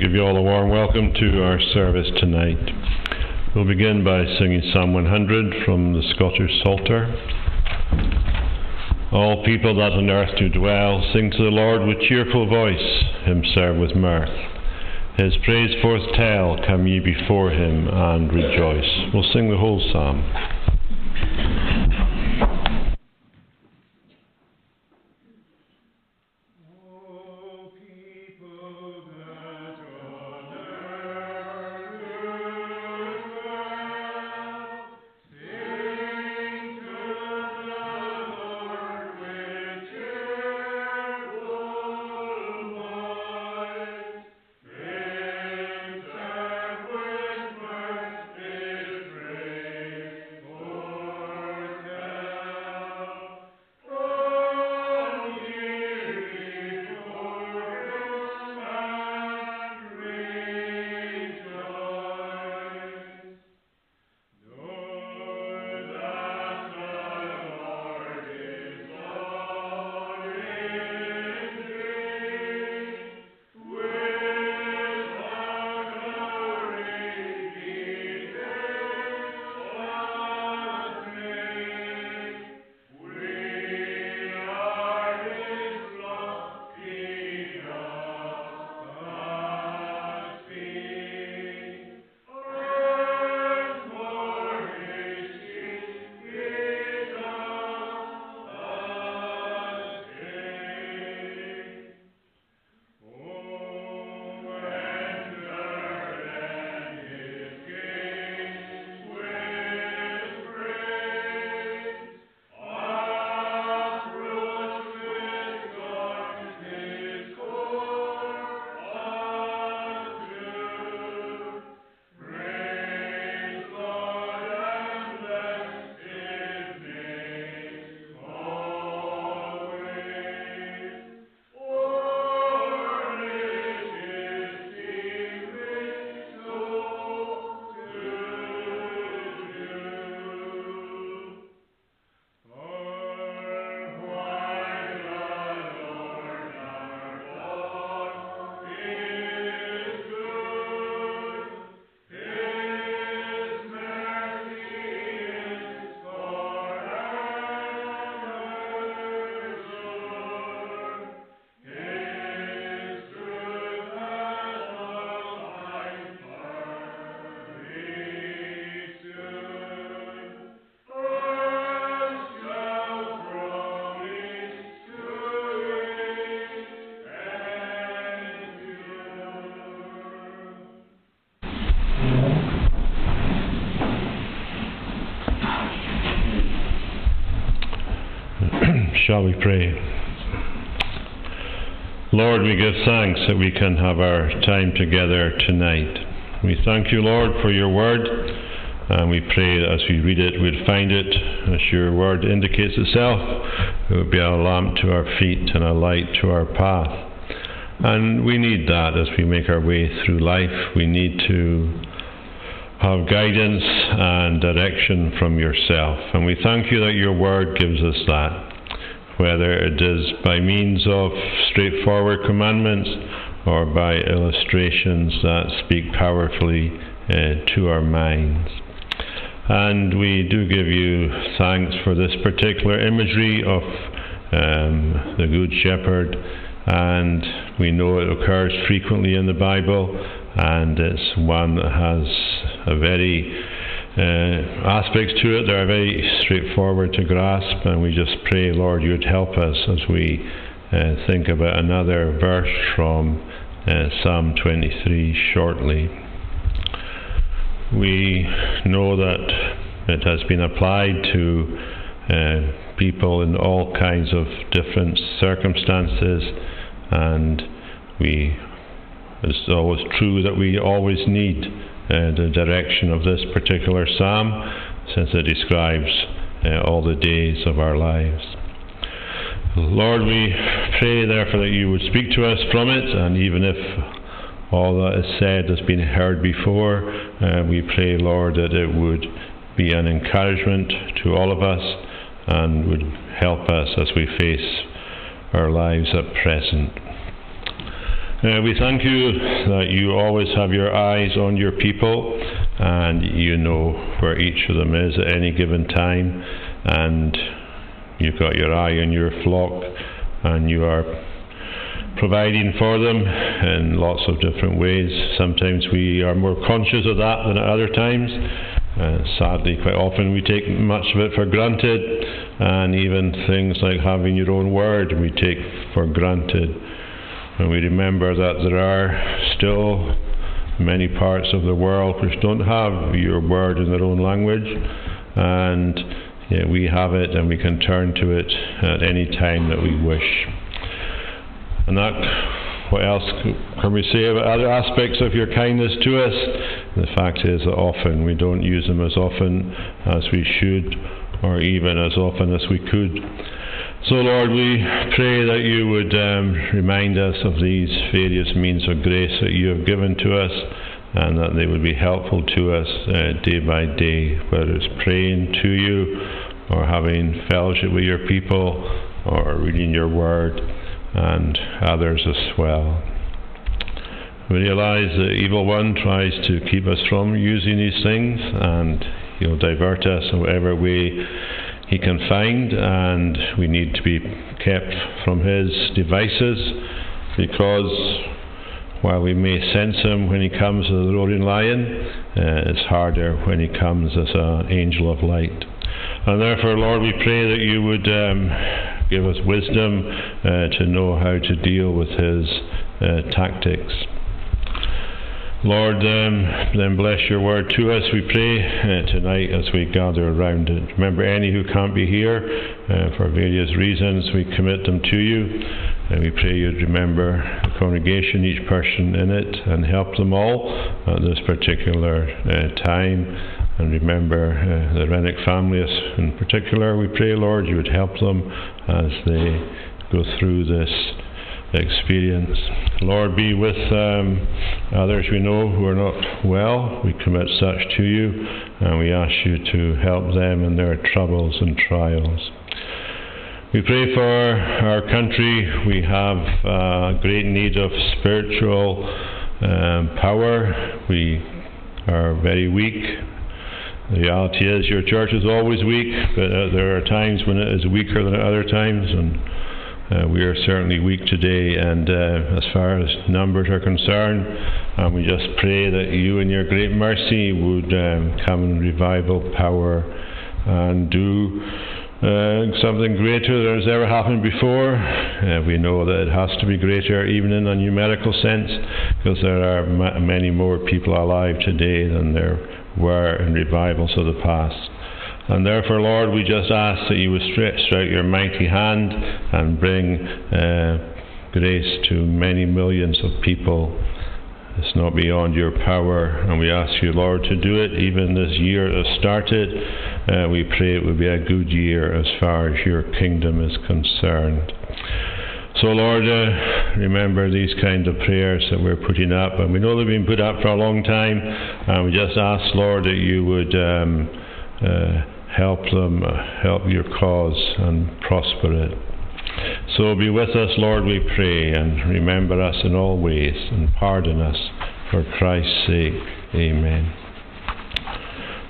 give you all a warm welcome to our service tonight. We'll begin by singing Psalm 100 from the Scottish Psalter. All people that on earth do dwell, sing to the Lord with cheerful voice, him serve with mirth. His praise forth tell, come ye before him and rejoice. We'll sing the whole psalm. Shall we pray? Lord, we give thanks that we can have our time together tonight. We thank you, Lord, for your word, and we pray that as we read it, we'd find it, as your word indicates itself, it would be a lamp to our feet and a light to our path. And we need that as we make our way through life. We need to have guidance and direction from yourself. And we thank you that your word gives us that whether it is by means of straightforward commandments or by illustrations that speak powerfully uh, to our minds. And we do give you thanks for this particular imagery of um, the Good Shepherd, and we know it occurs frequently in the Bible, and it's one that has a very uh, aspects to it that are very straightforward to grasp, and we just pray, Lord, you'd help us as we uh, think about another verse from uh, Psalm 23 shortly. We know that it has been applied to uh, people in all kinds of different circumstances, and we it's always true that we always need uh, the direction of this particular psalm, since it describes uh, all the days of our lives. Lord, we pray therefore that you would speak to us from it, and even if all that is said has been heard before, uh, we pray, Lord, that it would be an encouragement to all of us and would help us as we face our lives at present. Uh, we thank you that you always have your eyes on your people and you know where each of them is at any given time, and you've got your eye on your flock, and you are providing for them in lots of different ways. Sometimes we are more conscious of that than at other times. Uh, sadly, quite often we take much of it for granted, and even things like having your own word we take for granted. And we remember that there are still many parts of the world which don't have your word in their own language, and yeah, we have it and we can turn to it at any time that we wish. And that, what else can we say about other aspects of your kindness to us? The fact is that often we don't use them as often as we should, or even as often as we could. So, Lord, we pray that you would um, remind us of these various means of grace that you have given to us and that they would be helpful to us uh, day by day, whether it's praying to you or having fellowship with your people or reading your word and others as well. We realize the evil one tries to keep us from using these things and he'll divert us in whatever way he can find, and we need to be kept from his devices because while we may sense him when he comes as a roaring lion, uh, it's harder when he comes as an angel of light. And therefore, Lord, we pray that you would um, give us wisdom uh, to know how to deal with his uh, tactics. Lord, um, then bless your word to us, we pray, uh, tonight as we gather around it. Remember, any who can't be here uh, for various reasons, we commit them to you. And we pray you'd remember the congregation, each person in it, and help them all at this particular uh, time. And remember uh, the Rennick families in particular. We pray, Lord, you would help them as they go through this experience. Lord, be with um, others we know who are not well. We commit such to you and we ask you to help them in their troubles and trials. We pray for our country. We have uh, great need of spiritual um, power. We are very weak. The reality is, your church is always weak, but uh, there are times when it is weaker than other times, and uh, we are certainly weak today, and uh, as far as numbers are concerned, we just pray that you, in your great mercy, would um, come in revival power and do uh, something greater than has ever happened before. Uh, we know that it has to be greater, even in a numerical sense, because there are ma- many more people alive today than there were in revivals of the past. And therefore, Lord, we just ask that you would stretch out your mighty hand and bring uh, grace to many millions of people. It's not beyond your power, and we ask you, Lord, to do it even this year that started. Uh, we pray it will be a good year as far as your kingdom is concerned. So, Lord, uh, remember these kind of prayers that we're putting up, and we know they've been put up for a long time, and we just ask, Lord, that you would. Um, uh, help them, uh, help your cause, and prosper it. So be with us, Lord, we pray, and remember us in all ways, and pardon us for Christ's sake. Amen.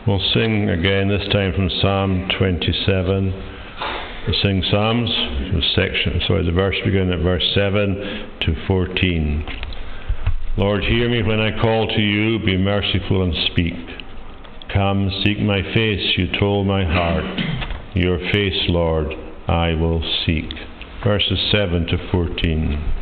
We'll sing again, this time from Psalm 27. We sing Psalms, section, sorry, the verse beginning at verse 7 to 14. Lord, hear me when I call to you, be merciful and speak. Come, seek my face, you told my heart. Your face, Lord, I will seek. Verses 7 to 14.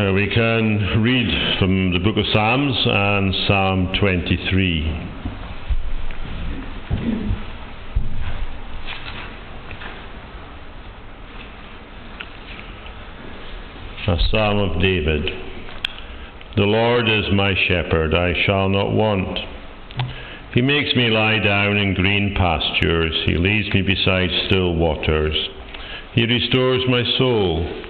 Uh, we can read from the book of Psalms and Psalm 23. A Psalm of David. The Lord is my shepherd, I shall not want. He makes me lie down in green pastures, He leads me beside still waters. He restores my soul.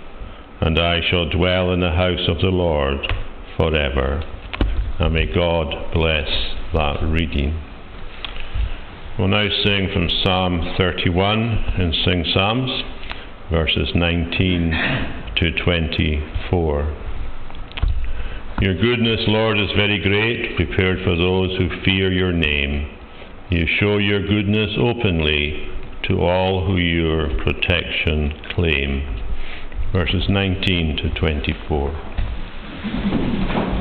and I shall dwell in the house of the Lord forever. And may God bless that reading. We'll now sing from Psalm 31 and sing Psalms, verses 19 to 24. Your goodness, Lord, is very great, prepared for those who fear your name. You show your goodness openly to all who your protection claim verses 19 to 24.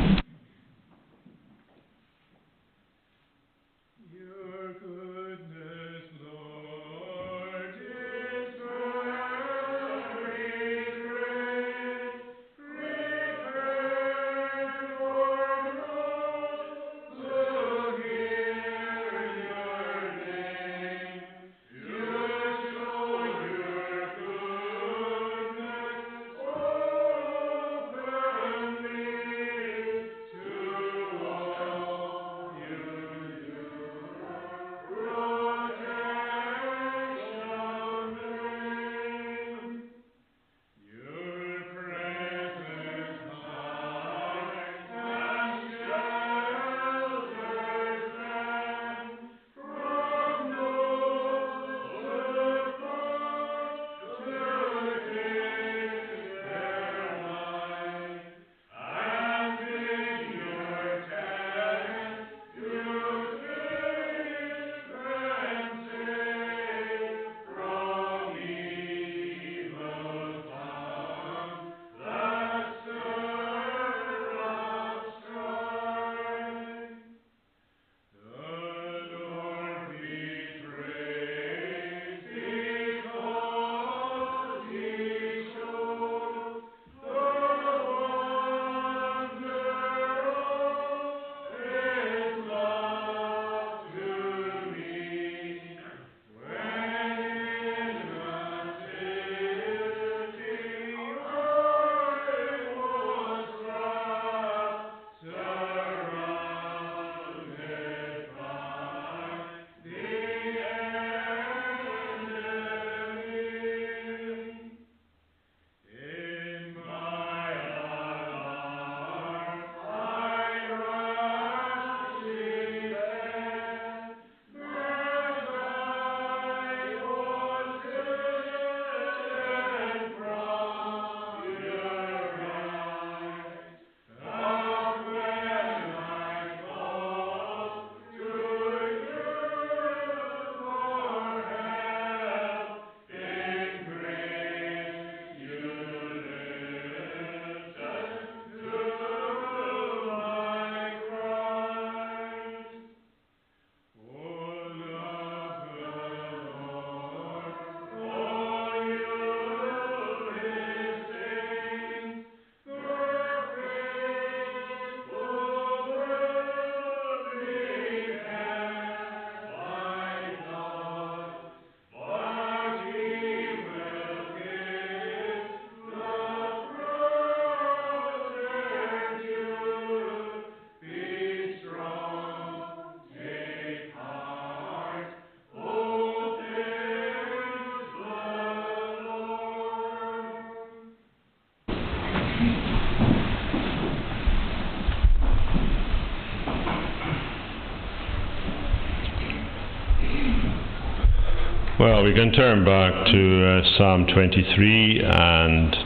Well, we can turn back to uh, Psalm 23 and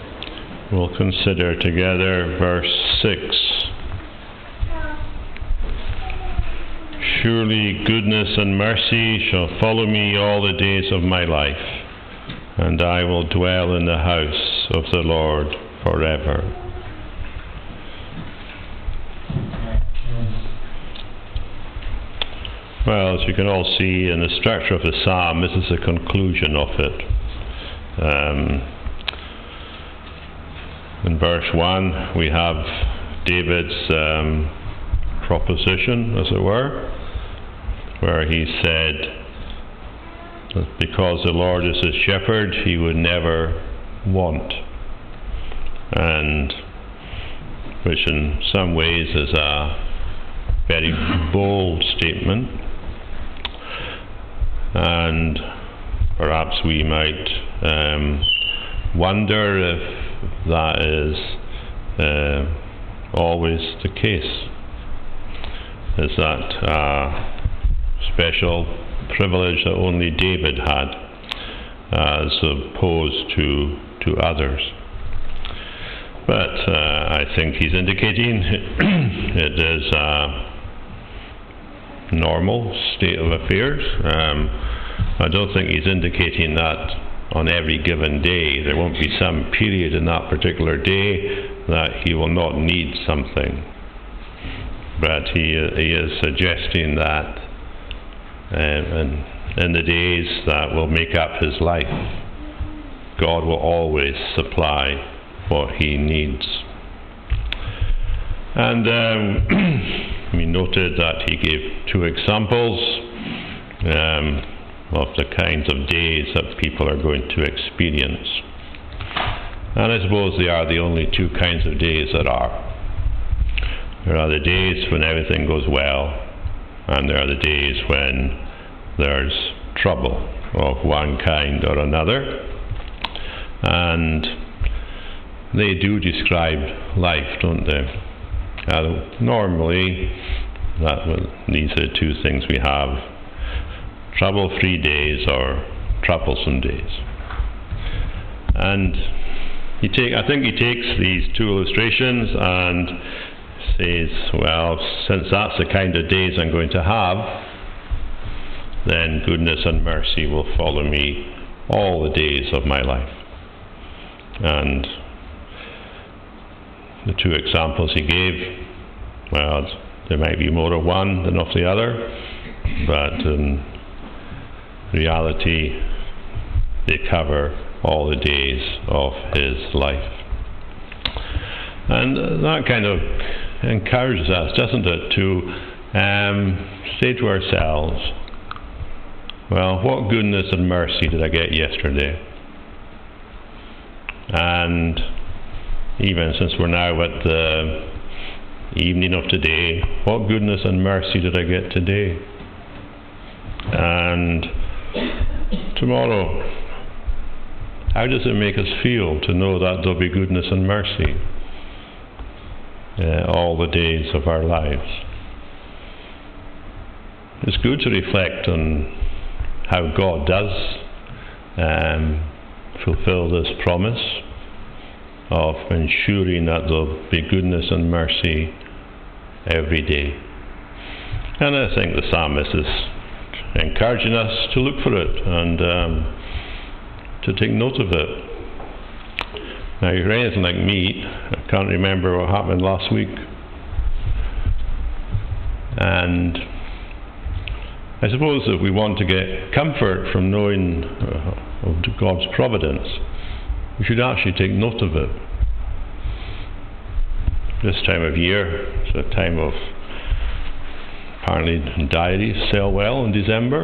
we'll consider together verse 6. Surely goodness and mercy shall follow me all the days of my life, and I will dwell in the house of the Lord forever. Well, as you can all see in the structure of the psalm, this is the conclusion of it. Um, in verse 1, we have David's um, proposition, as it were, where he said that because the Lord is his shepherd, he would never want. And which, in some ways, is a very bold statement. And perhaps we might um, wonder if that is uh, always the case. Is that a special privilege that only David had as opposed to, to others? But uh, I think he's indicating it is a normal state of affairs. Um, I don't think he's indicating that on every given day. There won't be some period in that particular day that he will not need something. But he, he is suggesting that um, in the days that will make up his life, God will always supply what he needs. And um, we noted that he gave two examples um, of the kinds of days that people are going to experience. And I suppose they are the only two kinds of days that are. There are the days when everything goes well, and there are the days when there's trouble of one kind or another. And they do describe life, don't they? Uh, normally, that these are the two things we have trouble free days or troublesome days. And he take, I think he takes these two illustrations and says, well, since that's the kind of days I'm going to have, then goodness and mercy will follow me all the days of my life. And the two examples he gave, well, there might be more of one than of the other, but in reality, they cover all the days of his life. And that kind of encourages us, doesn't it, to um, say to ourselves, well, what goodness and mercy did I get yesterday? And even since we're now at the evening of today, what goodness and mercy did I get today? And tomorrow, how does it make us feel to know that there'll be goodness and mercy uh, all the days of our lives? It's good to reflect on how God does um, fulfill this promise of ensuring that there'll be goodness and mercy every day. And I think the psalmist is encouraging us to look for it and um, to take note of it. Now, if you're anything like me, I can't remember what happened last week. And I suppose if we want to get comfort from knowing uh, of God's providence, we should actually take note of it. This time of year, it's a time of apparently diaries sell well in December,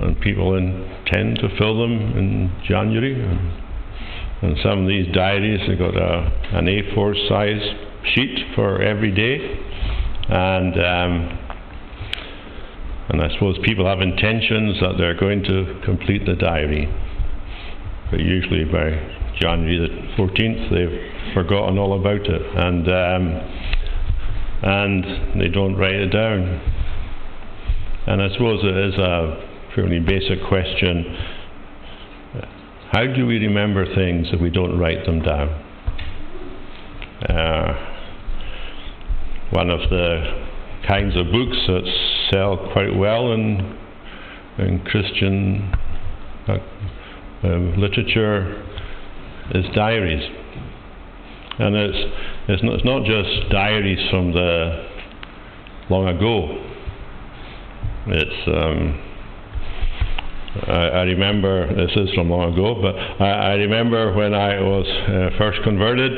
and people intend to fill them in January. And, some of these diaries they've got a, an A4 size sheet for every day, and um, and I suppose people have intentions that they're going to complete the diary but usually by January the 14th they've forgotten all about it and um, and they don't write it down. And I suppose it is a fairly basic question how do we remember things if we don't write them down? uh, one of the kinds of books that sell quite well in, in Christian uh, literature is diaries. And it's, it's, not, it's not just diaries from the long ago. It's um, I, I, remember this is from long ago, but I, I remember when I was uh, first converted.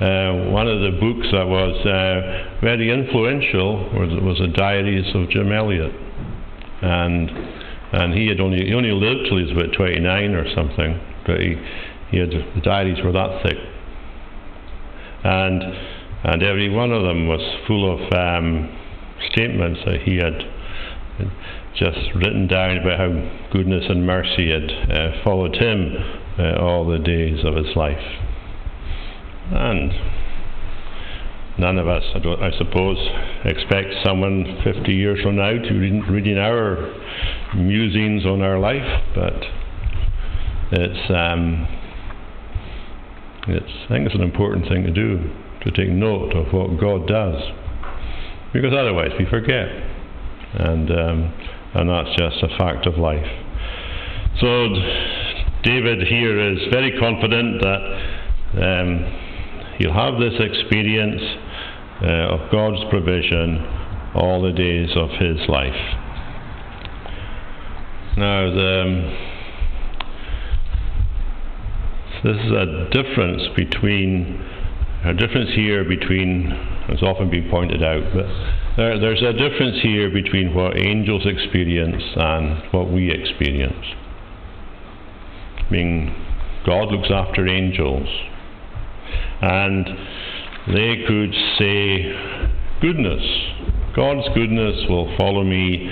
Uh, one of the books that was uh, very influential was, was the Diaries of Jim Elliot, and and he had only he only lived till he was about 29 or something, but he, he had the diaries were that thick, and and every one of them was full of um, statements that he had just written down about how goodness and mercy had uh, followed him uh, all the days of his life. And none of us, I, I suppose, expect someone 50 years from now to read, reading our musings on our life, but it's, um, it's, I think it's an important thing to do, to take note of what God does, because otherwise we forget. And um, and that's just a fact of life. So, David here is very confident that um, he'll have this experience uh, of God's provision all the days of his life. Now, the, um, this is a difference between a difference here between, as often been pointed out, but there, there's a difference here between what angels experience and what we experience. I mean, God looks after angels, and they could say, Goodness, God's goodness will follow me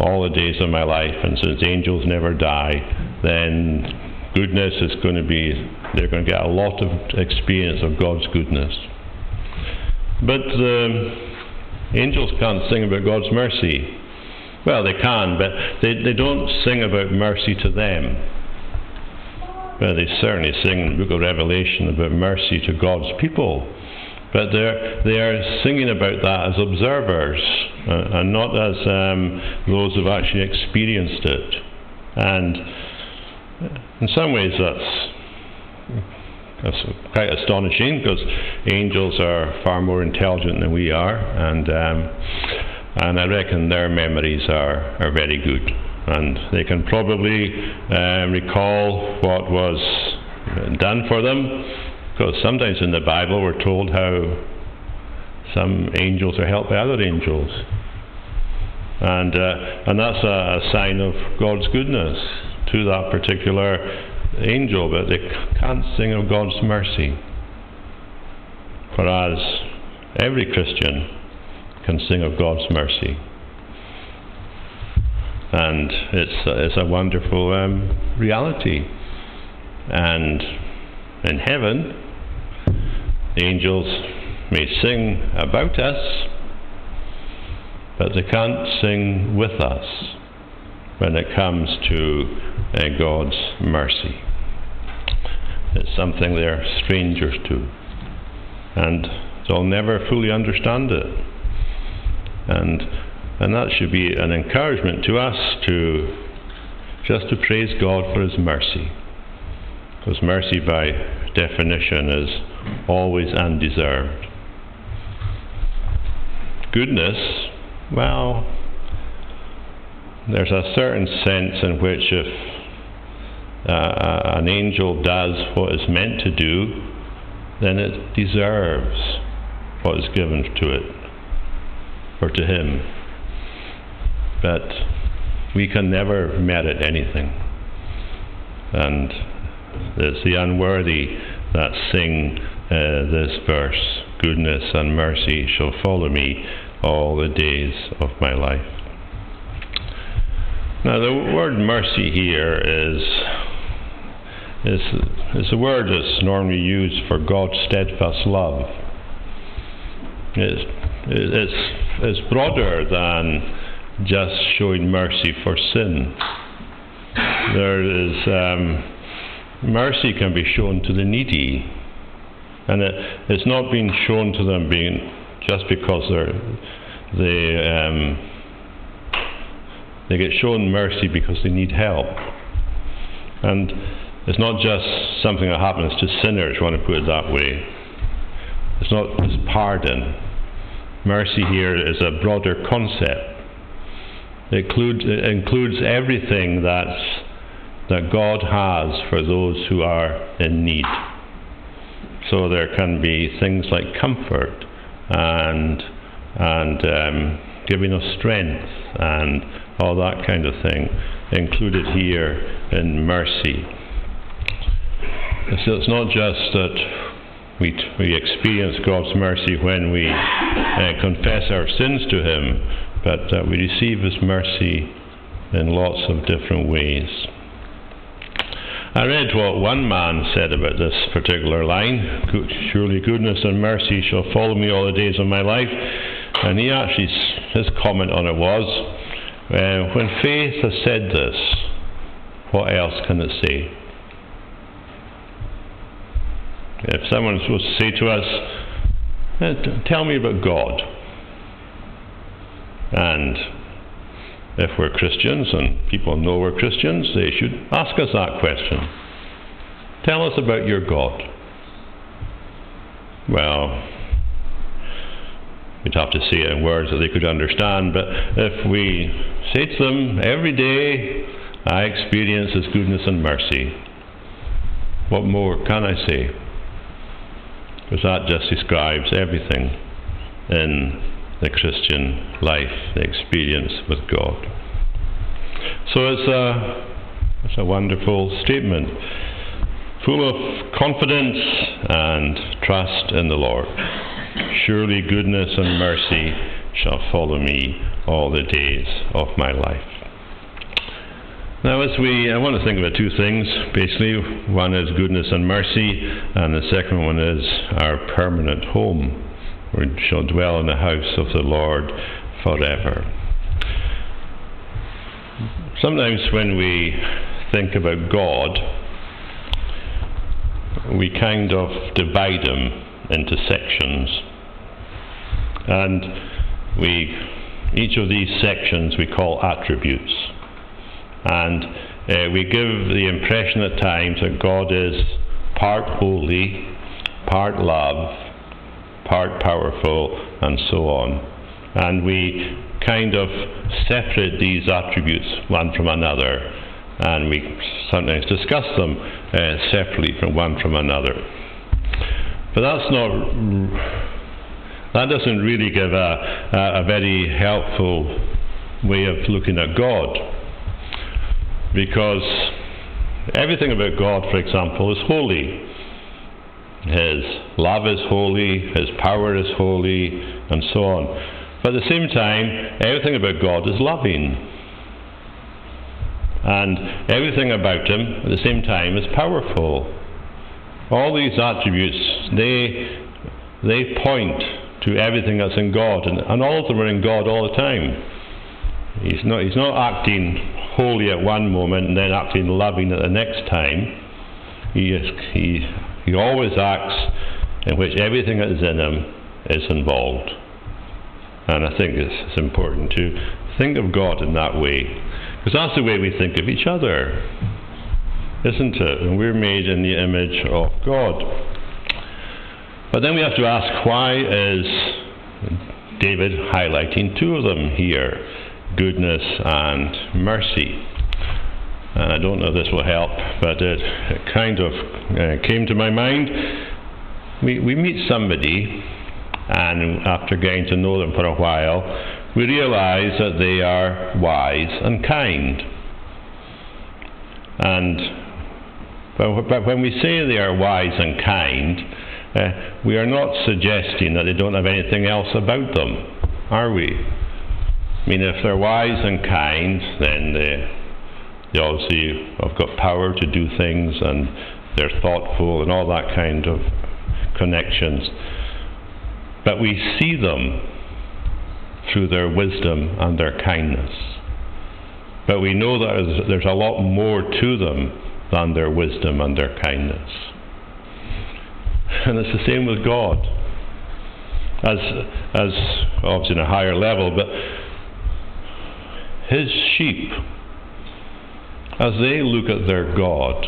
all the days of my life, and since angels never die, then goodness is going to be, they're going to get a lot of experience of God's goodness. But the Angels can't sing about God's mercy. Well, they can, but they, they don't sing about mercy to them. Well, they certainly sing in the book of Revelation about mercy to God's people. But they're, they are singing about that as observers uh, and not as um, those who've actually experienced it. And in some ways, that's that's quite astonishing because angels are far more intelligent than we are, and um, and I reckon their memories are, are very good, and they can probably um, recall what was done for them, because sometimes in the Bible we're told how some angels are helped by other angels, and uh, and that's a, a sign of God's goodness to that particular angel, but they can't sing of God's mercy. Whereas every Christian can sing of God's mercy. And it's, it's a wonderful um, reality. And in heaven, the angels may sing about us, but they can't sing with us when it comes to uh, God's mercy. It's something they're strangers to. And they'll never fully understand it. And, and that should be an encouragement to us to just to praise God for His mercy. Because mercy, by definition, is always undeserved. Goodness, well, there's a certain sense in which if uh, an angel does what it's meant to do, then it deserves what is given to it or to him. But we can never merit anything. And it's the unworthy that sing uh, this verse Goodness and mercy shall follow me all the days of my life. Now, the word mercy here is is, is a word that's normally used for God's steadfast love. It's, it's, it's broader than just showing mercy for sin. There is um, mercy can be shown to the needy, And it, it's not being shown to them being just because they're, they, um, they get shown mercy because they need help. And it's not just something that happens to sinners, you want to put it that way. It's not just pardon. Mercy here is a broader concept. It includes, it includes everything that's, that God has for those who are in need. So there can be things like comfort and, and um, giving us strength and all that kind of thing included here in mercy. So it's not just that we, we experience God's mercy when we uh, confess our sins to Him, but uh, we receive His mercy in lots of different ways. I read what one man said about this particular line Surely goodness and mercy shall follow me all the days of my life. And he actually, his comment on it was uh, When faith has said this, what else can it say? If someone was to say to us, uh, Tell me about God. And if we're Christians and people know we're Christians, they should ask us that question. Tell us about your God. Well, we'd have to say it in words that they could understand, but if we say to them, every day I experience His goodness and mercy, what more can I say? Because that just describes everything in the Christian life, the experience with God. So it's a, it's a wonderful statement, full of confidence and trust in the Lord. Surely goodness and mercy shall follow me all the days of my life. Now, as we, I want to think about two things. Basically, one is goodness and mercy, and the second one is our permanent home we shall dwell in the house of the Lord forever. Sometimes when we think about God, we kind of divide him into sections. And we each of these sections we call attributes. And uh, we give the impression at times that God is part holy, part love, part powerful, and so on. And we kind of separate these attributes one from another, and we sometimes discuss them uh, separately from one from another. But that's not. That doesn't really give a, a, a very helpful way of looking at God. Because everything about God, for example, is holy. His love is holy, His power is holy, and so on. But at the same time, everything about God is loving. And everything about Him at the same time is powerful. All these attributes, they, they point to everything that's in God, and, and all of them are in God all the time. He's not, he's not acting holy at one moment and then acting loving at the next time. He, is, he he always acts in which everything that is in him is involved. And I think it's, it's important to think of God in that way. Because that's the way we think of each other. Isn't it? And we're made in the image of God. But then we have to ask why is David highlighting two of them here goodness and mercy? And I don't know if this will help, but it, it kind of uh, came to my mind. We, we meet somebody, and after getting to know them for a while, we realize that they are wise and kind. And but when we say they are wise and kind, uh, we are not suggesting that they don't have anything else about them, are we? I mean, if they're wise and kind, then they they obviously have got power to do things and they're thoughtful and all that kind of connections. But we see them through their wisdom and their kindness. But we know that there's a lot more to them than their wisdom and their kindness. And it's the same with God. As, as obviously in a higher level, but his sheep, as they look at their God,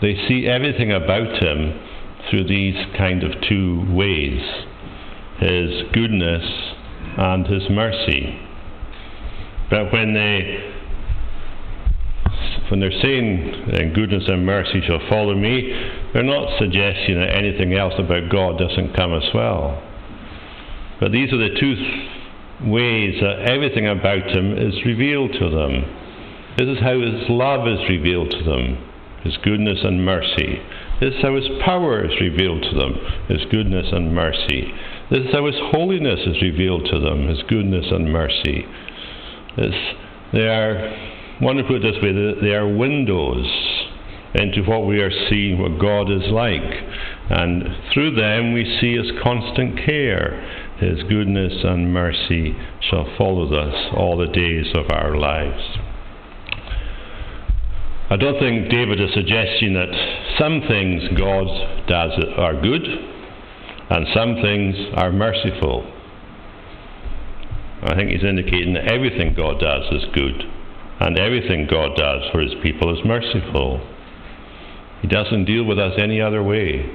they see everything about him through these kind of two ways his goodness and his mercy. But when they when they're saying eh, goodness and mercy shall follow me, they're not suggesting that anything else about God doesn't come as well. But these are the two ways that everything about Him is revealed to them. This is how His love is revealed to them, His goodness and mercy. This is how His power is revealed to them, His goodness and mercy. This is how His holiness is revealed to them, His goodness and mercy. It's, they are to put it this way they are windows into what we are seeing, what God is like. And through them we see His constant care. His goodness and mercy shall follow us all the days of our lives. I don't think David is suggesting that some things God does are good and some things are merciful. I think he's indicating that everything God does is good and everything God does for his people is merciful. He doesn't deal with us any other way.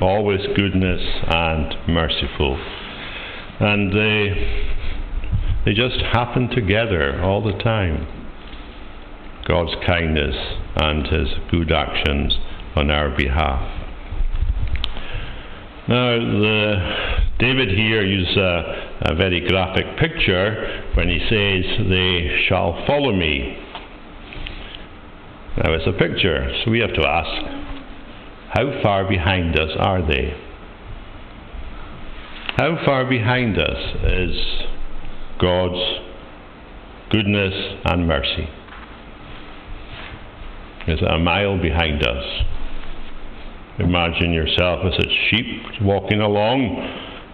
Always goodness and merciful. And they, they just happen together all the time. God's kindness and his good actions on our behalf. Now, the, David here uses a, a very graphic picture when he says, They shall follow me. Now, it's a picture, so we have to ask, how far behind us are they? How far behind us is God's goodness and mercy? Is a mile behind us? Imagine yourself as a sheep walking along,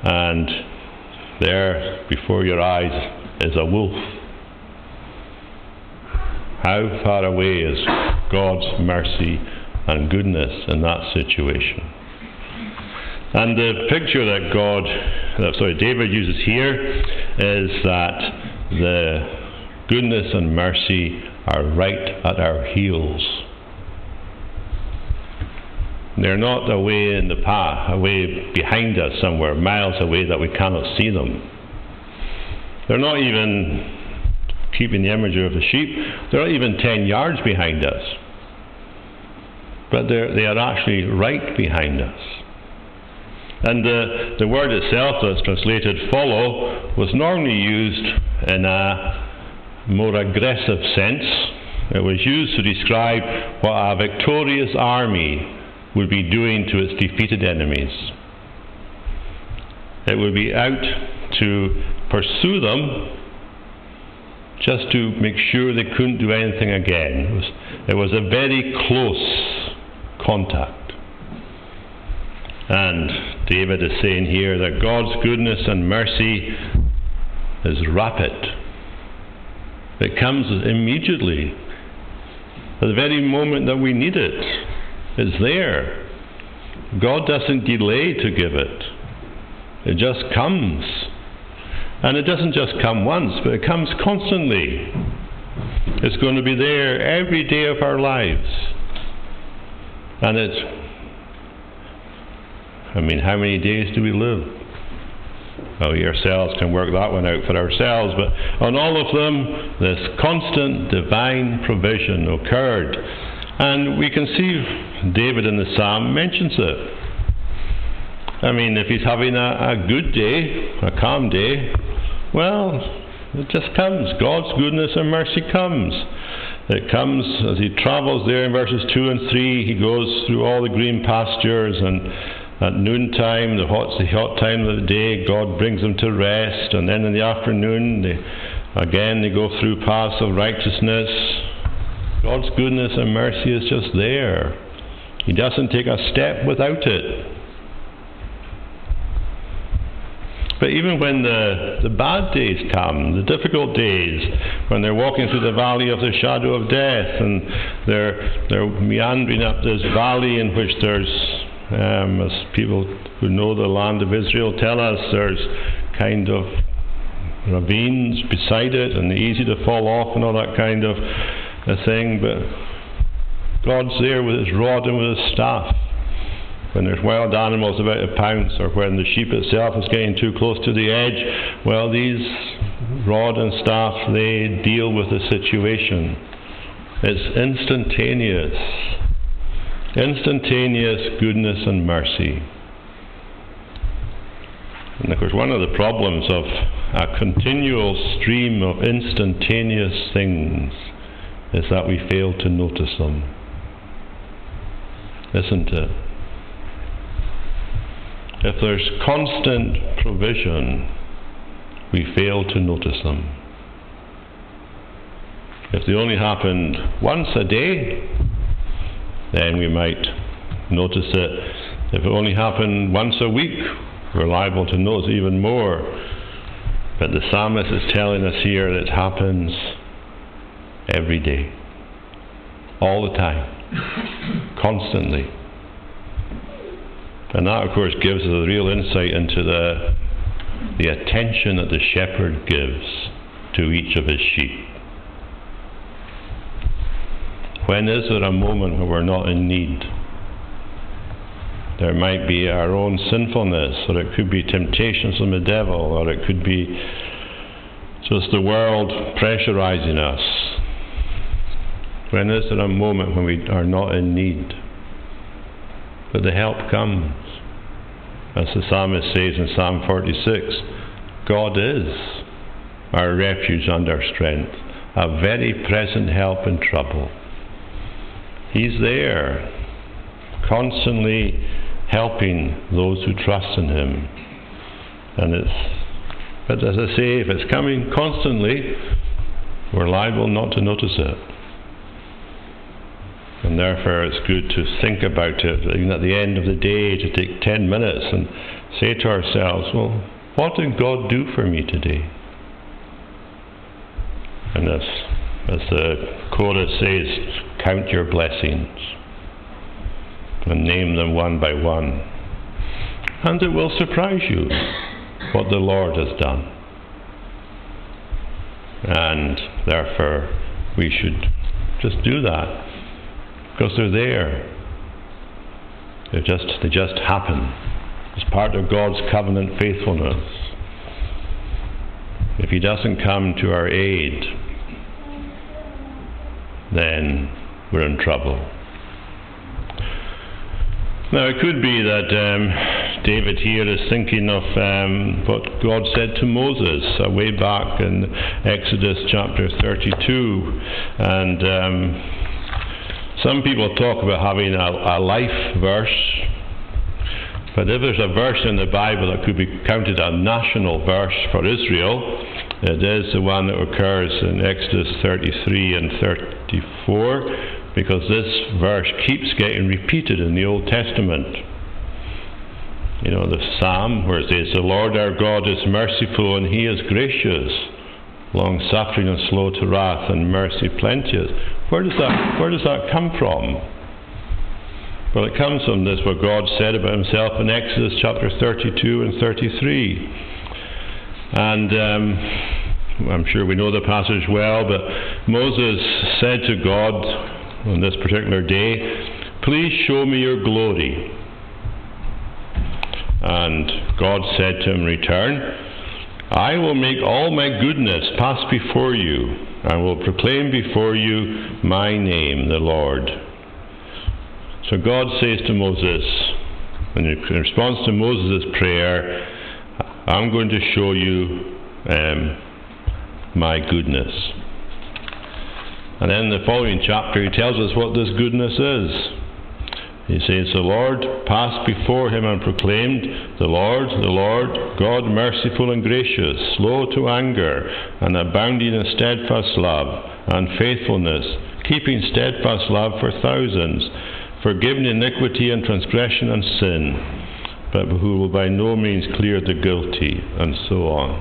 and there before your eyes is a wolf. How far away is God's mercy and goodness in that situation? And the picture that God, sorry, David uses here is that the goodness and mercy are right at our heels. They're not away in the path, away behind us somewhere, miles away that we cannot see them. They're not even keeping the imagery of the sheep, they're not even 10 yards behind us. But they're, they are actually right behind us. And the, the word itself that's translated follow was normally used in a more aggressive sense. It was used to describe what a victorious army would be doing to its defeated enemies. It would be out to pursue them just to make sure they couldn't do anything again. It was, it was a very close contact. And David is saying here that God's goodness and mercy is rapid. It comes immediately, at the very moment that we need it. It's there. God doesn't delay to give it, it just comes. And it doesn't just come once, but it comes constantly. It's going to be there every day of our lives. And it's, I mean, how many days do we live? Well, we ourselves can work that one out for ourselves, but on all of them, this constant divine provision occurred and we can see David in the psalm mentions it. I mean, if he's having a, a good day, a calm day, well, it just comes. God's goodness and mercy comes. It comes as he travels there in verses 2 and 3. He goes through all the green pastures, and at noontime, the hot, the hot time of the day, God brings them to rest. And then in the afternoon, they, again, they go through paths of righteousness. God's goodness and mercy is just there. He doesn't take a step without it. But even when the, the bad days come, the difficult days, when they're walking through the valley of the shadow of death and they're, they're meandering up this valley in which there's Um, as people who know the land of Israel tell us, there's kind of ravines beside it and easy to fall off and all that kind of a thing, but God's there with his rod and with his staff. When there's wild animals about to pounce, or when the sheep itself is getting too close to the edge, well, these rod and staff, they deal with the situation. It's instantaneous. Instantaneous goodness and mercy. And of course, one of the problems of a continual stream of instantaneous things is that we fail to notice them. Isn't it? If there's constant provision, we fail to notice them. If they only happened once a day, then we might notice it. If it only happened once a week, we're liable to notice even more. But the psalmist is telling us here that it happens every day, all the time, constantly. And that, of course, gives us a real insight into the, the attention that the shepherd gives to each of his sheep. When is there a moment when we're not in need? There might be our own sinfulness, or it could be temptations from the devil, or it could be just the world pressurizing us. When is there a moment when we are not in need? But the help comes. As the psalmist says in Psalm 46 God is our refuge and our strength, a very present help in trouble. He's there, constantly helping those who trust in Him. And it's, but as I say, if it's coming constantly, we're liable not to notice it. And therefore, it's good to think about it, even at the end of the day, to take 10 minutes and say to ourselves, well, what did God do for me today? And as, as the chorus says, count your blessings and name them one by one. And it will surprise you what the Lord has done. And therefore, we should just do that because they're there. They just they just happen. It's part of God's covenant faithfulness. If He doesn't come to our aid, then we're in trouble. Now, it could be that um, David here is thinking of um, what God said to Moses uh, way back in Exodus chapter 32. And um, some people talk about having a, a life verse. But if there's a verse in the Bible that could be counted a national verse for Israel, it is the one that occurs in Exodus 33 and 34 because this verse keeps getting repeated in the Old Testament. You know, the psalm where it says, The Lord our God is merciful and he is gracious, long suffering and slow to wrath, and mercy plenteous. Where does that, where does that come from? Well, it comes from this, what God said about himself in Exodus chapter 32 and 33. And um, I'm sure we know the passage well, but Moses said to God, on this particular day, Please show me your glory. And God said to him, Return. I will make all my goodness pass before you, and will proclaim before you my name, the Lord. So God says to Moses, in response to Moses' prayer, I'm going to show you um, my goodness. And then in the following chapter, he tells us what this goodness is. He says, The Lord passed before him and proclaimed, The Lord, the Lord, God merciful and gracious, slow to anger, and abounding in steadfast love and faithfulness, keeping steadfast love for thousands, forgiving iniquity and transgression and sin, but who will by no means clear the guilty, and so on.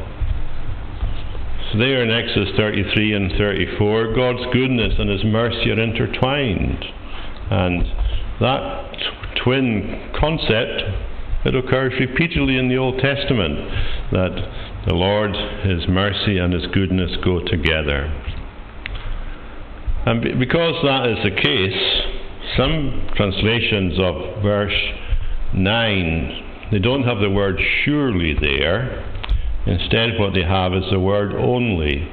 So there in Exodus 33 and 34, God's goodness and His mercy are intertwined. And that twin concept, it occurs repeatedly in the Old Testament that the Lord, His mercy and His goodness go together. And because that is the case, some translations of verse 9, they don't have the word surely there. Instead, what they have is the word only.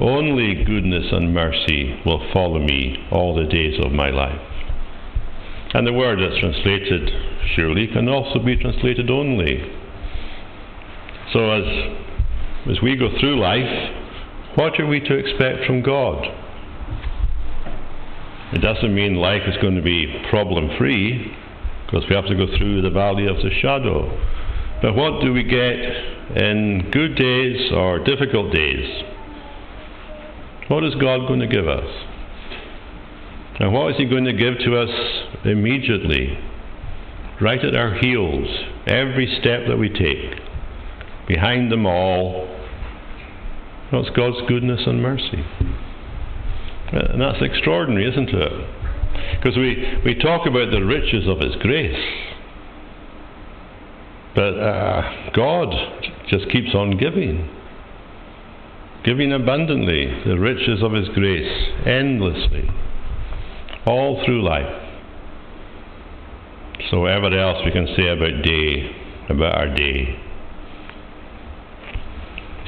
Only goodness and mercy will follow me all the days of my life. And the word that's translated surely can also be translated only. So as, as we go through life, what are we to expect from God? It doesn't mean life is going to be problem free, because we have to go through the valley of the shadow. But what do we get in good days or difficult days? What is God going to give us? And what is He going to give to us immediately? Right at our heels, every step that we take. Behind them all, what's God's goodness and mercy? And that's extraordinary, isn't it? Because we, we talk about the riches of His grace. But uh, God just keeps on giving giving abundantly the riches of His grace, endlessly, all through life. So, whatever else we can say about day, about our day,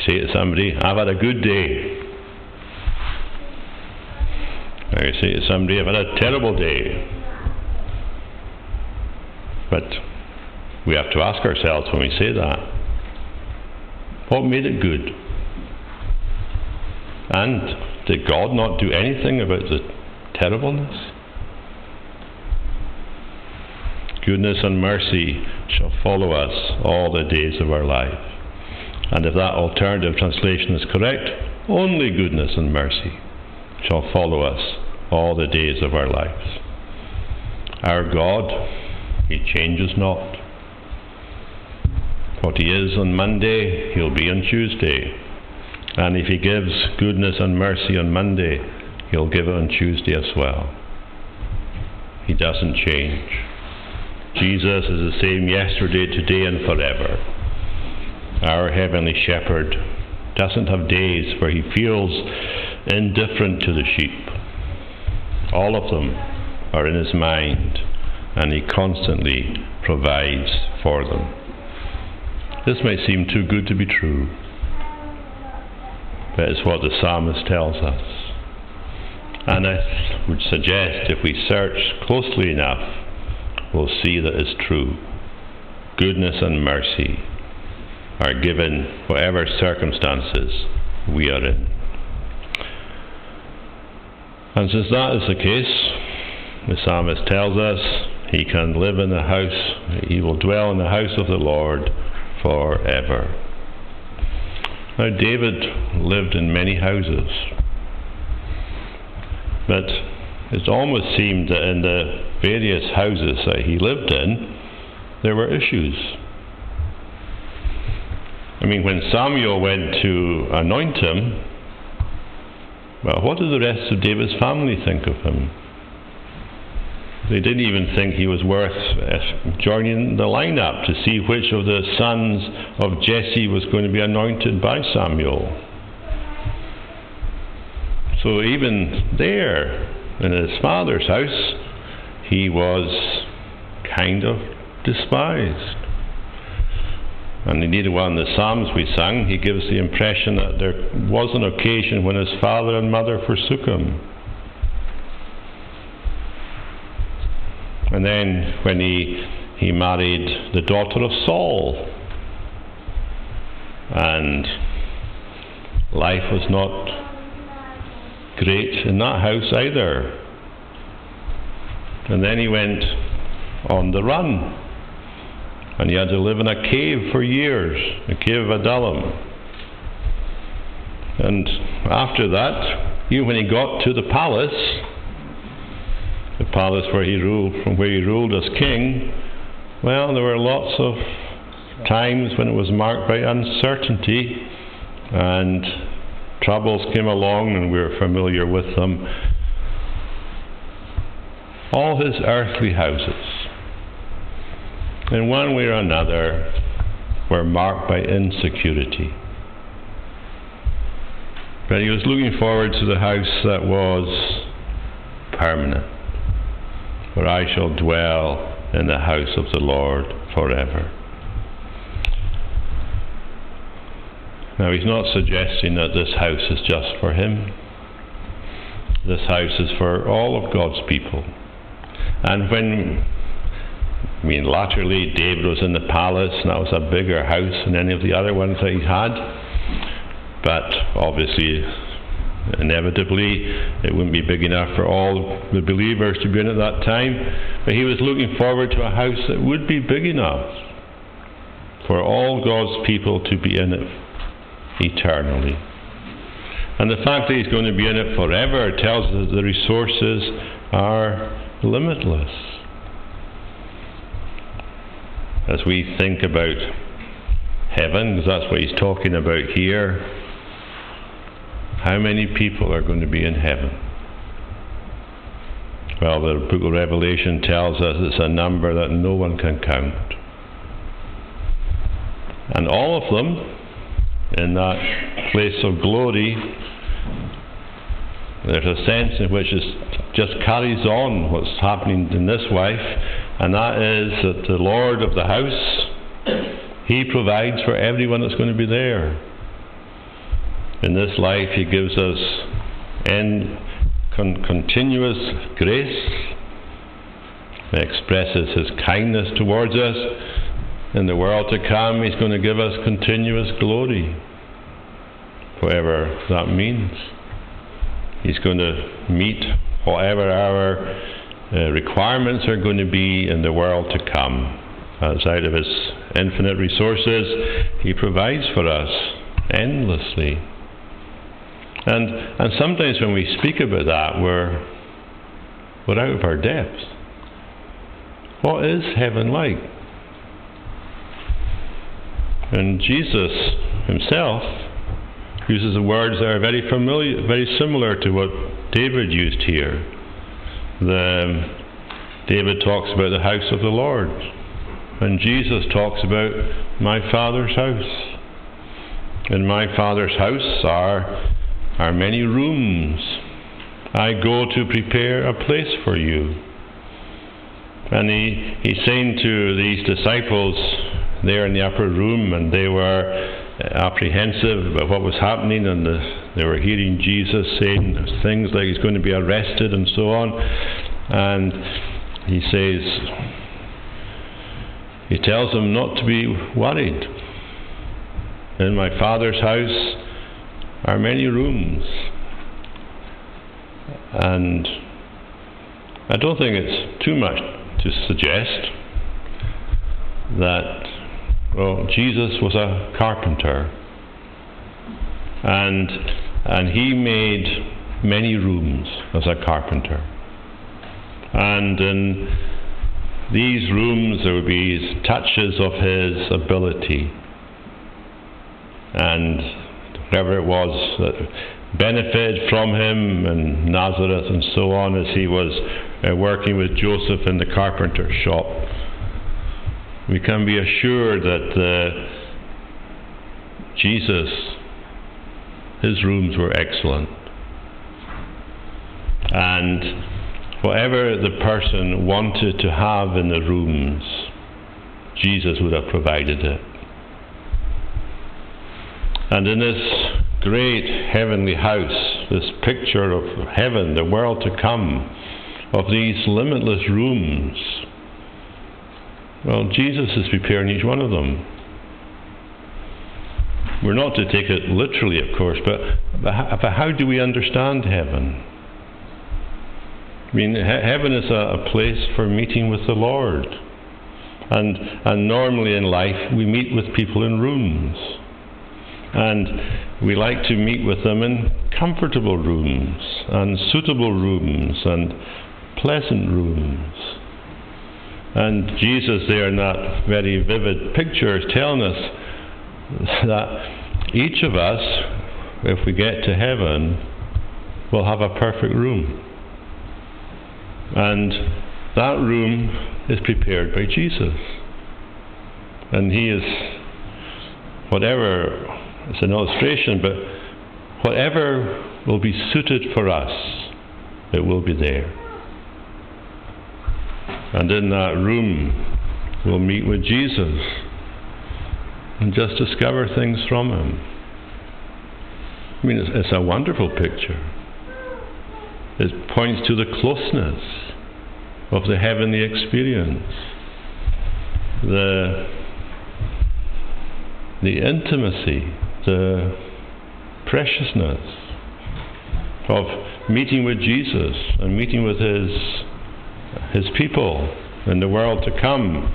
say to somebody, I've had a good day. Or you say to somebody, I've had a terrible day. But we have to ask ourselves when we say that, what made it good? And did God not do anything about the terribleness? Goodness and mercy shall follow us all the days of our life. And if that alternative translation is correct, only goodness and mercy shall follow us all the days of our lives. Our God, He changes not. What He is on Monday, He'll be on Tuesday. And if He gives goodness and mercy on Monday, He'll give it on Tuesday as well. He doesn't change. Jesus is the same yesterday, today, and forever. Our Heavenly Shepherd doesn't have days where He feels indifferent to the sheep. All of them are in His mind, and He constantly provides for them. This may seem too good to be true. That is what the psalmist tells us. And I would suggest if we search closely enough, we'll see that it's true. Goodness and mercy are given whatever circumstances we are in. And since that is the case, the psalmist tells us he can live in the house, he will dwell in the house of the Lord forever. Now, David lived in many houses, but it almost seemed that in the various houses that he lived in, there were issues. I mean, when Samuel went to anoint him, well, what did the rest of David's family think of him? They didn't even think he was worth uh, joining the lineup to see which of the sons of Jesse was going to be anointed by Samuel. So even there, in his father's house, he was kind of despised. And indeed, one of the Psalms we sang, he gives the impression that there was an occasion when his father and mother forsook him. And then when he, he married the daughter of Saul, and life was not great in that house either. And then he went on the run. And he had to live in a cave for years, a cave of Adullam. And after that, even when he got to the palace, the palace where he ruled, from where he ruled as king, well, there were lots of times when it was marked by uncertainty and troubles came along, and we are familiar with them. all his earthly houses, in one way or another, were marked by insecurity. But he was looking forward to the house that was permanent, where I shall dwell in the house of the Lord forever. Now, he's not suggesting that this house is just for him. This house is for all of God's people. And when, I mean, latterly David was in the palace, and that was a bigger house than any of the other ones that he had. But obviously, inevitably, it wouldn't be big enough for all the believers to be in at that time. But he was looking forward to a house that would be big enough for all God's people to be in it eternally. And the fact that he's going to be in it forever tells us that the resources are limitless. As we think about heaven, because that's what he's talking about here, how many people are going to be in heaven? Well, the book of Revelation tells us it's a number that no one can count. And all of them in that place of glory, there's a sense in which it just carries on what's happening in this life, and that is that the Lord of the house, He provides for everyone that's going to be there. In this life, He gives us in con- continuous grace, He expresses His kindness towards us in the world to come, He's going to give us continuous glory, whatever that means. He's going to meet whatever our uh, requirements are going to be in the world to come. Outside of His infinite resources, He provides for us endlessly. And, and sometimes when we speak about that, we're, we're out of our depth. What is heaven like? And Jesus himself uses the words that are very familiar, very similar to what David used here. The, David talks about the house of the Lord, and Jesus talks about my Father's house. In my Father's house are, are many rooms. I go to prepare a place for you. And he, he's saying to these disciples, there in the upper room, and they were apprehensive about what was happening, and the, they were hearing Jesus saying things like he's going to be arrested and so on. And he says, he tells them not to be worried. In my Father's house are many rooms. And I don't think it's too much to suggest that well, Jesus was a carpenter, and and he made many rooms as a carpenter. And in these rooms there would be touches of his ability, and whatever it was that benefited from him in Nazareth and so on as he was uh, working with Joseph in the carpenter shop we can be assured that uh, Jesus, his rooms were excellent. And whatever the person wanted to have in the rooms, Jesus would have provided it. And in this great heavenly house, this picture of heaven, the world to come, of these limitless rooms, well, Jesus is preparing each one of them. We're not to take it literally, of course, but, but, how, do we understand heaven? I mean, he- heaven is a, a place for meeting with the Lord. And, and normally in life, we meet with people in rooms. And we like to meet with them in comfortable rooms, and suitable rooms, and pleasant rooms. And Jesus, there in that very vivid picture, is telling us that each of us, if we get to heaven, will have a perfect room. And that room is prepared by Jesus. And He is, whatever, it's an illustration, but whatever will be suited for us, it will be there. And in that room, we'll meet with Jesus and just discover things from Him. I mean, it's, it's a wonderful picture. It points to the closeness of the heavenly experience, the, the intimacy, the preciousness of meeting with Jesus and meeting with His, his people in the world to come.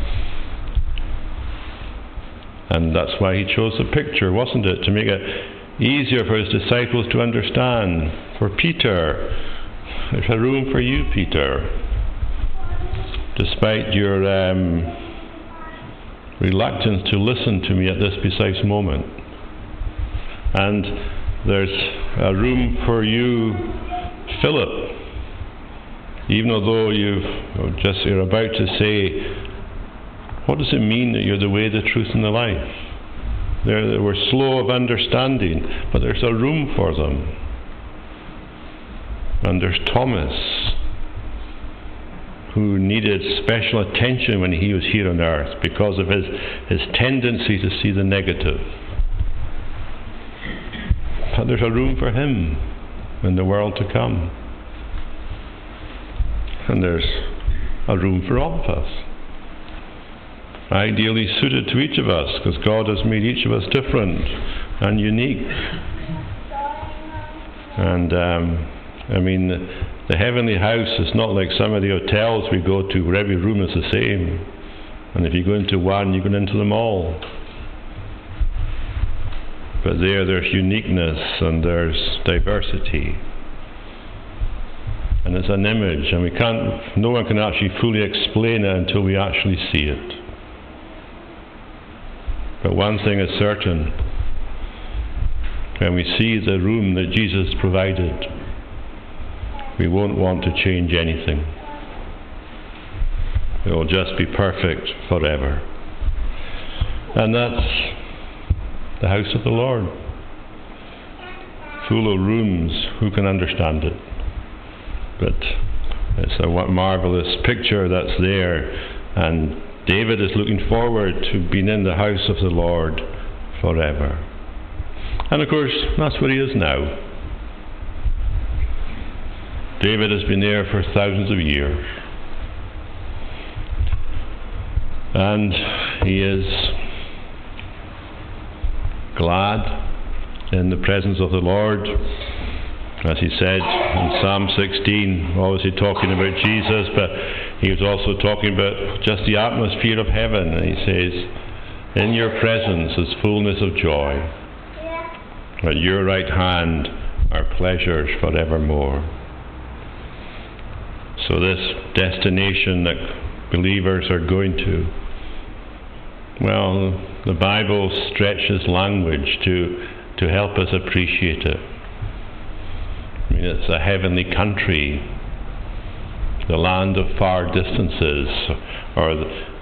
And that's why He chose the picture, wasn't it? To make it easier for His disciples to understand. For Peter, there's a room for you, Peter despite your um, reluctance to listen to me at this precise moment. And there's a room for you, Philip. Even although you've just you're about to say, what does it mean that you're the way, the truth, and the life? They're, they were slow of understanding, but there's a room for them. And there's Thomas, who needed special attention when he was here on earth because of his, his tendency to see the negative. There's a room for him in the world to come. And there's a room for all of us. Ideally suited to each of us, because God has made each of us different and unique. And um, I mean, the heavenly house is not like some of the hotels we go to where every room is the same. And if you go into one, you go into them all. But there, there's uniqueness and there's diversity. And it's an image, and we can't, no one can actually fully explain it until we actually see it. But one thing is certain when we see the room that Jesus provided, we won't want to change anything. It will just be perfect forever. And that's the house of the Lord. Full of rooms, who can understand it? But it's a marvelous picture that's there, and David is looking forward to being in the house of the Lord forever. And of course, that's where he is now. David has been there for thousands of years. And he is glad in the presence of the Lord. As he said in Psalm 16, obviously talking about Jesus, but he was also talking about just the atmosphere of heaven. And he says, In your presence is fullness of joy. At your right hand are pleasures forevermore. So, this destination that believers are going to, well, the Bible stretches language to, to help us appreciate it. I mean, it's a heavenly country, the land of far distances, or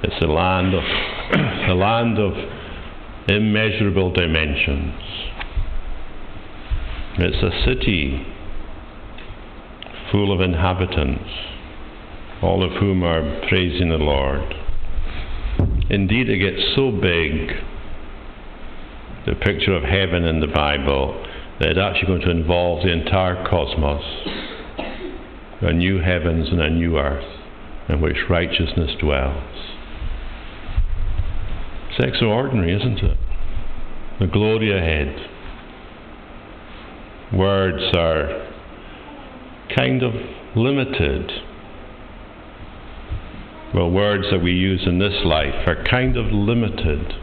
it's a land of a land of immeasurable dimensions. It's a city full of inhabitants all of whom are praising the Lord. Indeed, it gets so big, the picture of heaven in the Bible, that it's actually going to involve the entire cosmos a new heavens and a new earth in which righteousness dwells. It's extraordinary, isn't it? The glory ahead. Words are kind of limited well, words that we use in this life are kind of limited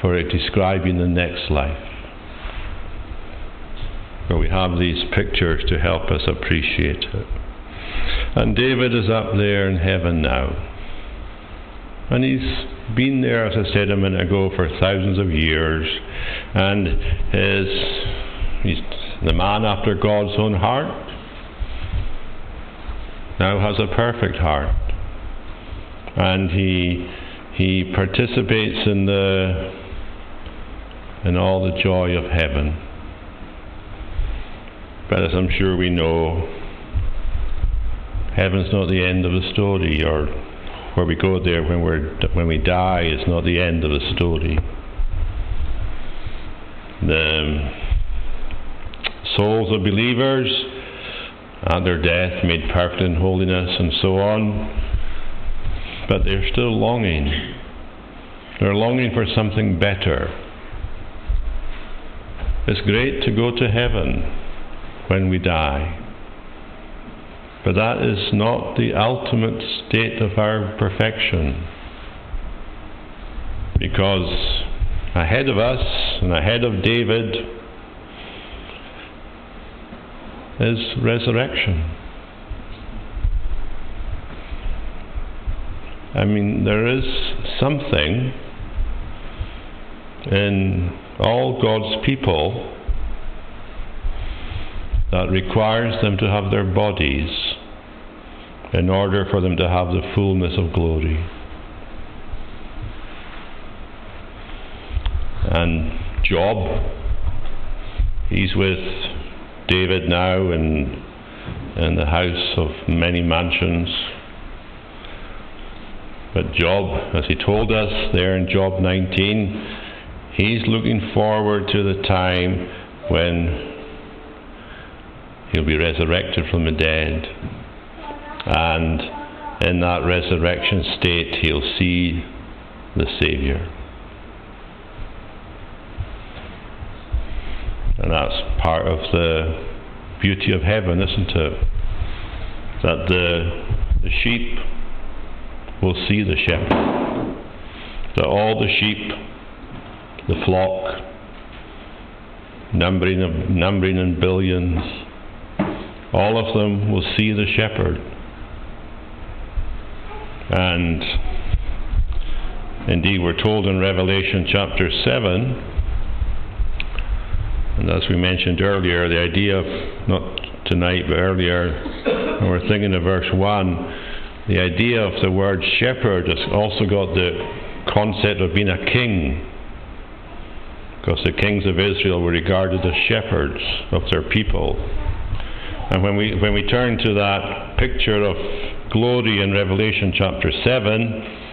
for describing the next life. But we have these pictures to help us appreciate it. And David is up there in heaven now. And he's been there, as I said a minute ago, for thousands of years. And his, he's the man after God's own heart. now has a perfect heart. And he, he participates in, the, in all the joy of heaven. But as I'm sure we know, heaven's not the end of the story, or where we go there when, we're, when we die is not the end of the story. The um, souls of believers at their death made perfect in holiness and so on, but they're still longing. They're longing for something better. It's great to go to heaven when we die. But that is not the ultimate state of our perfection. Because ahead of us and ahead of David is resurrection. I mean, there is something in all God's people that requires them to have their bodies in order for them to have the fullness of glory. And Job, he's with David now in, in the house of many mansions. But Job, as he told us there in Job 19, he's looking forward to the time when he'll be resurrected from the dead. And in that resurrection state, he'll see the Saviour. And that's part of the beauty of heaven, isn't it? That the, the sheep will see the shepherd. That all the sheep, the flock, numbering, of, numbering in billions, all of them will see the shepherd. And indeed, we're told in Revelation chapter 7 and as we mentioned earlier, the idea of, not tonight, but earlier, we're thinking of verse 1, the idea of the word shepherd has also got the concept of being a king. Because the kings of Israel were regarded as shepherds of their people. And when we, when we turn to that picture of glory in Revelation chapter 7,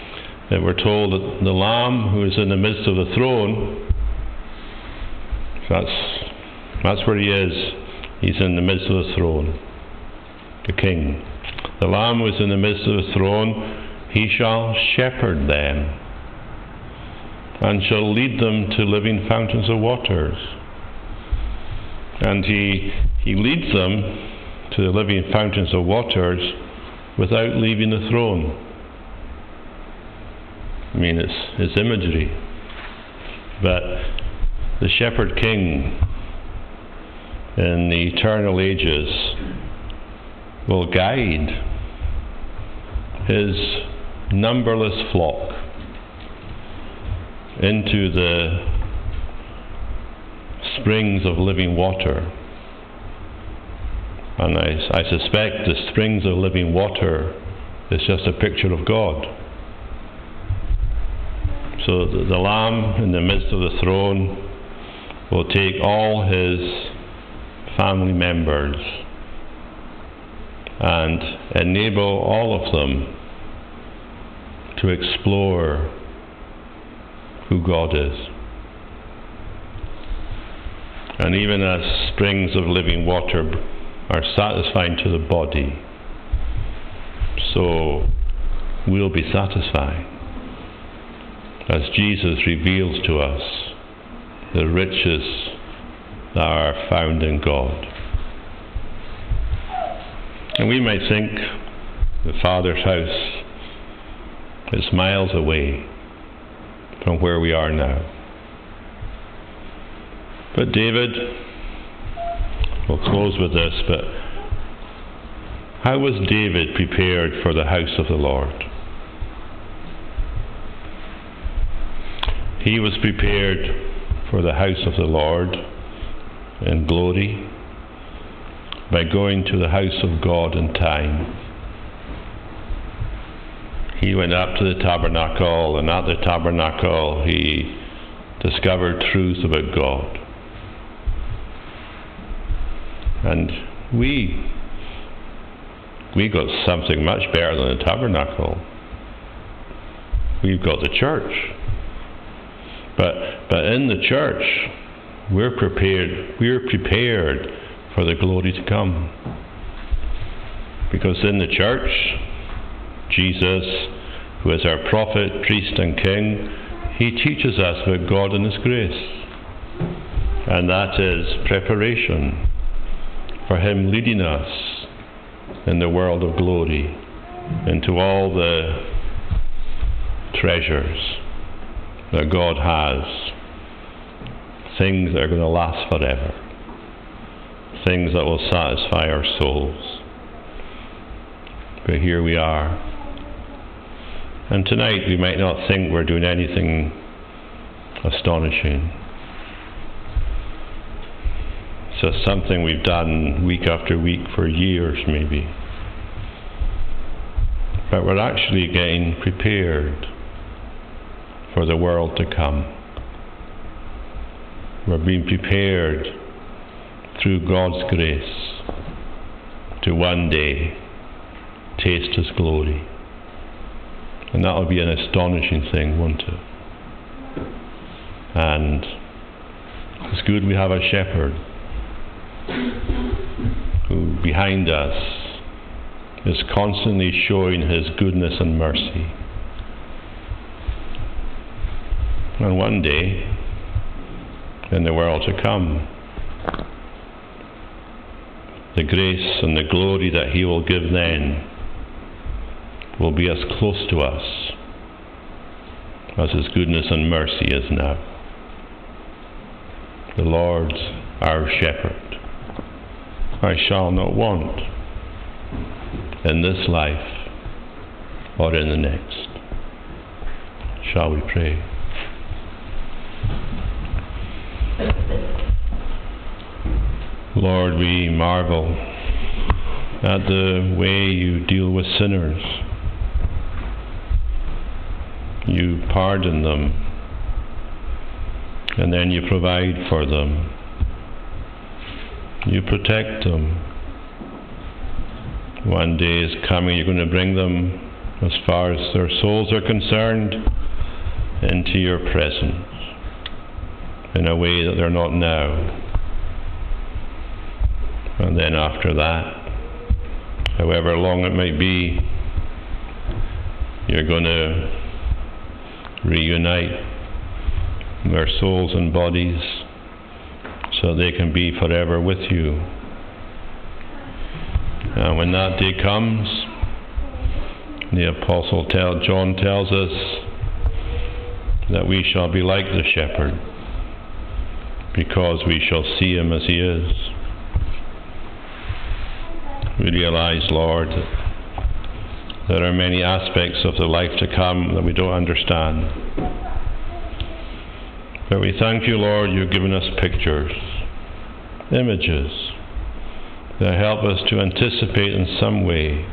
that we're told that the Lamb who is in the midst of the throne that's, that's where he is. He's in the midst of the throne, the king. The Lamb was in the midst of the throne. He shall shepherd them and shall lead them to living fountains of waters. And he, he leads them to the living fountains of waters without leaving the throne. I mean, it's, it's imagery. But the Shepherd King in the eternal ages will guide his numberless flock into the springs of living water. And I, I, suspect the springs of living water is just a picture of God. So the, the Lamb in the midst of the throne will take all his family members and enable all of them to explore who God is. And even as springs of living water are satisfying to the body, so we'll be satisfied as Jesus reveals to us the riches that are found in God. And we might think the Father's house is miles away from where we are now. But David, we'll close with this, but how was David prepared for the house of the Lord? He was prepared for the house of the Lord in glory by going to the house of God in time. he went up to the tabernacle, and at the tabernacle he discovered truth about God. And we we got something much better than the tabernacle. We've got the church. But but in the church we're prepared we're prepared for the glory to come. Because in the church Jesus, who is our prophet, priest, and king, he teaches us about God and His grace. And that is preparation for Him leading us in the world of glory into all the treasures that God has, things that are going to last forever, things that will satisfy our souls. But here we are and tonight we might not think we're doing anything astonishing. It's just something we've done week after week for years, maybe. But we're actually getting prepared for the world to come. We're being prepared through God's grace to one day taste His glory. And that will be an astonishing thing, won't it? And it's good we have a shepherd who behind us is constantly showing his goodness and mercy. And one day, in the world to come, the grace and the glory that he will give then will be as close to us as His goodness and mercy is now. The Lord's our shepherd. I shall not want in this life or in the next. Shall we pray? Lord, we marvel at the way you deal with sinners you pardon them, and then you provide for them. You protect them. One day is coming, you're going to bring them, as far as their souls are concerned, into your presence in a way that they're not now. And then after that, however long it might be, you're going to reunite their souls and bodies so they can be forever with you. And when that day comes, the Apostle tell, John tells us that we shall be like the shepherd because we shall see him as he is. We realize, Lord, there are many aspects of the life to come that we don't understand. But we thank you, Lord, you've given us pictures, images that help us to anticipate in some way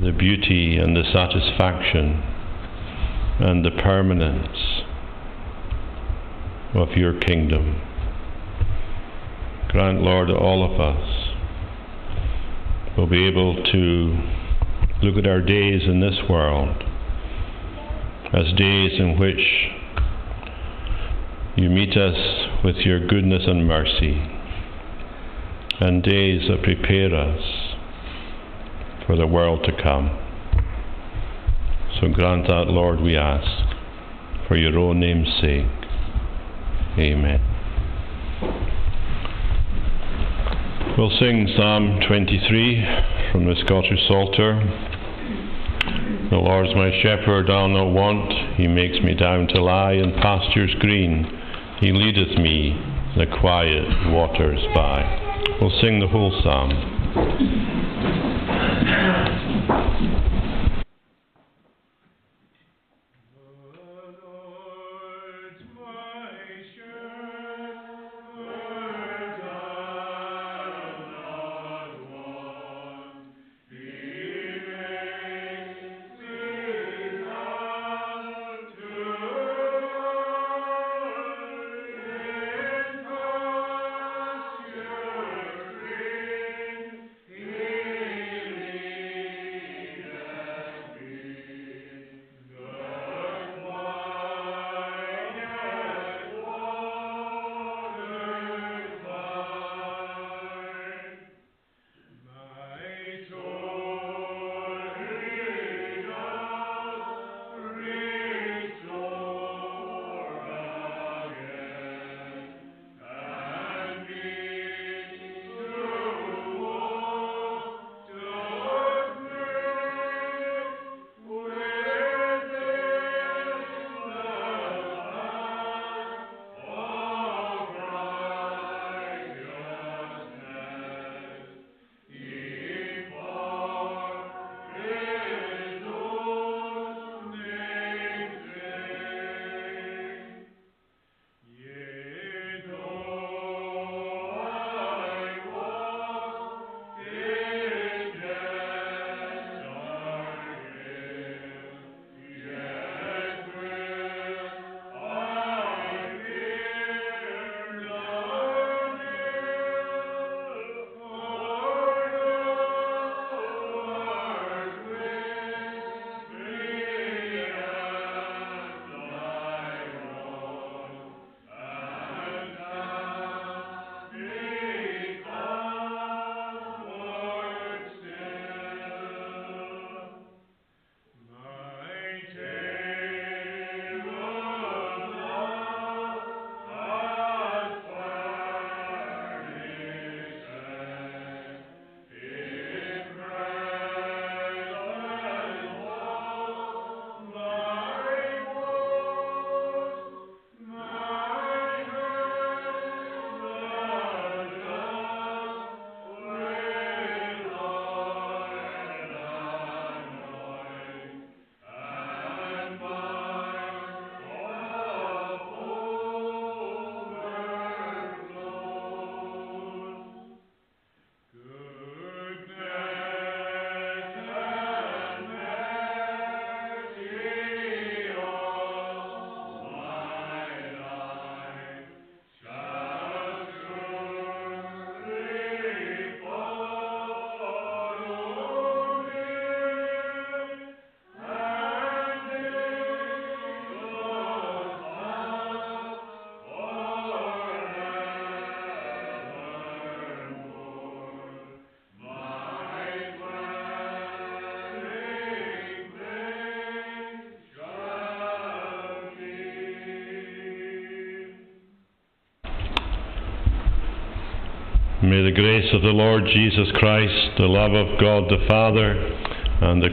the beauty and the satisfaction and the permanence of your kingdom. Grant, Lord, all of us will be able to look at our days in this world as days in which you meet us with your goodness and mercy, and days that prepare us for the world to come. So grant that, Lord, we ask, for your own name's sake. Amen. We'll sing Psalm 23 from the Scottish Psalter. The Lord's my shepherd, I'll not want. He makes me down to lie in pastures green. He leadeth me the quiet waters by. We'll sing the whole psalm. May the grace of the Lord Jesus Christ, the love of God the Father, and the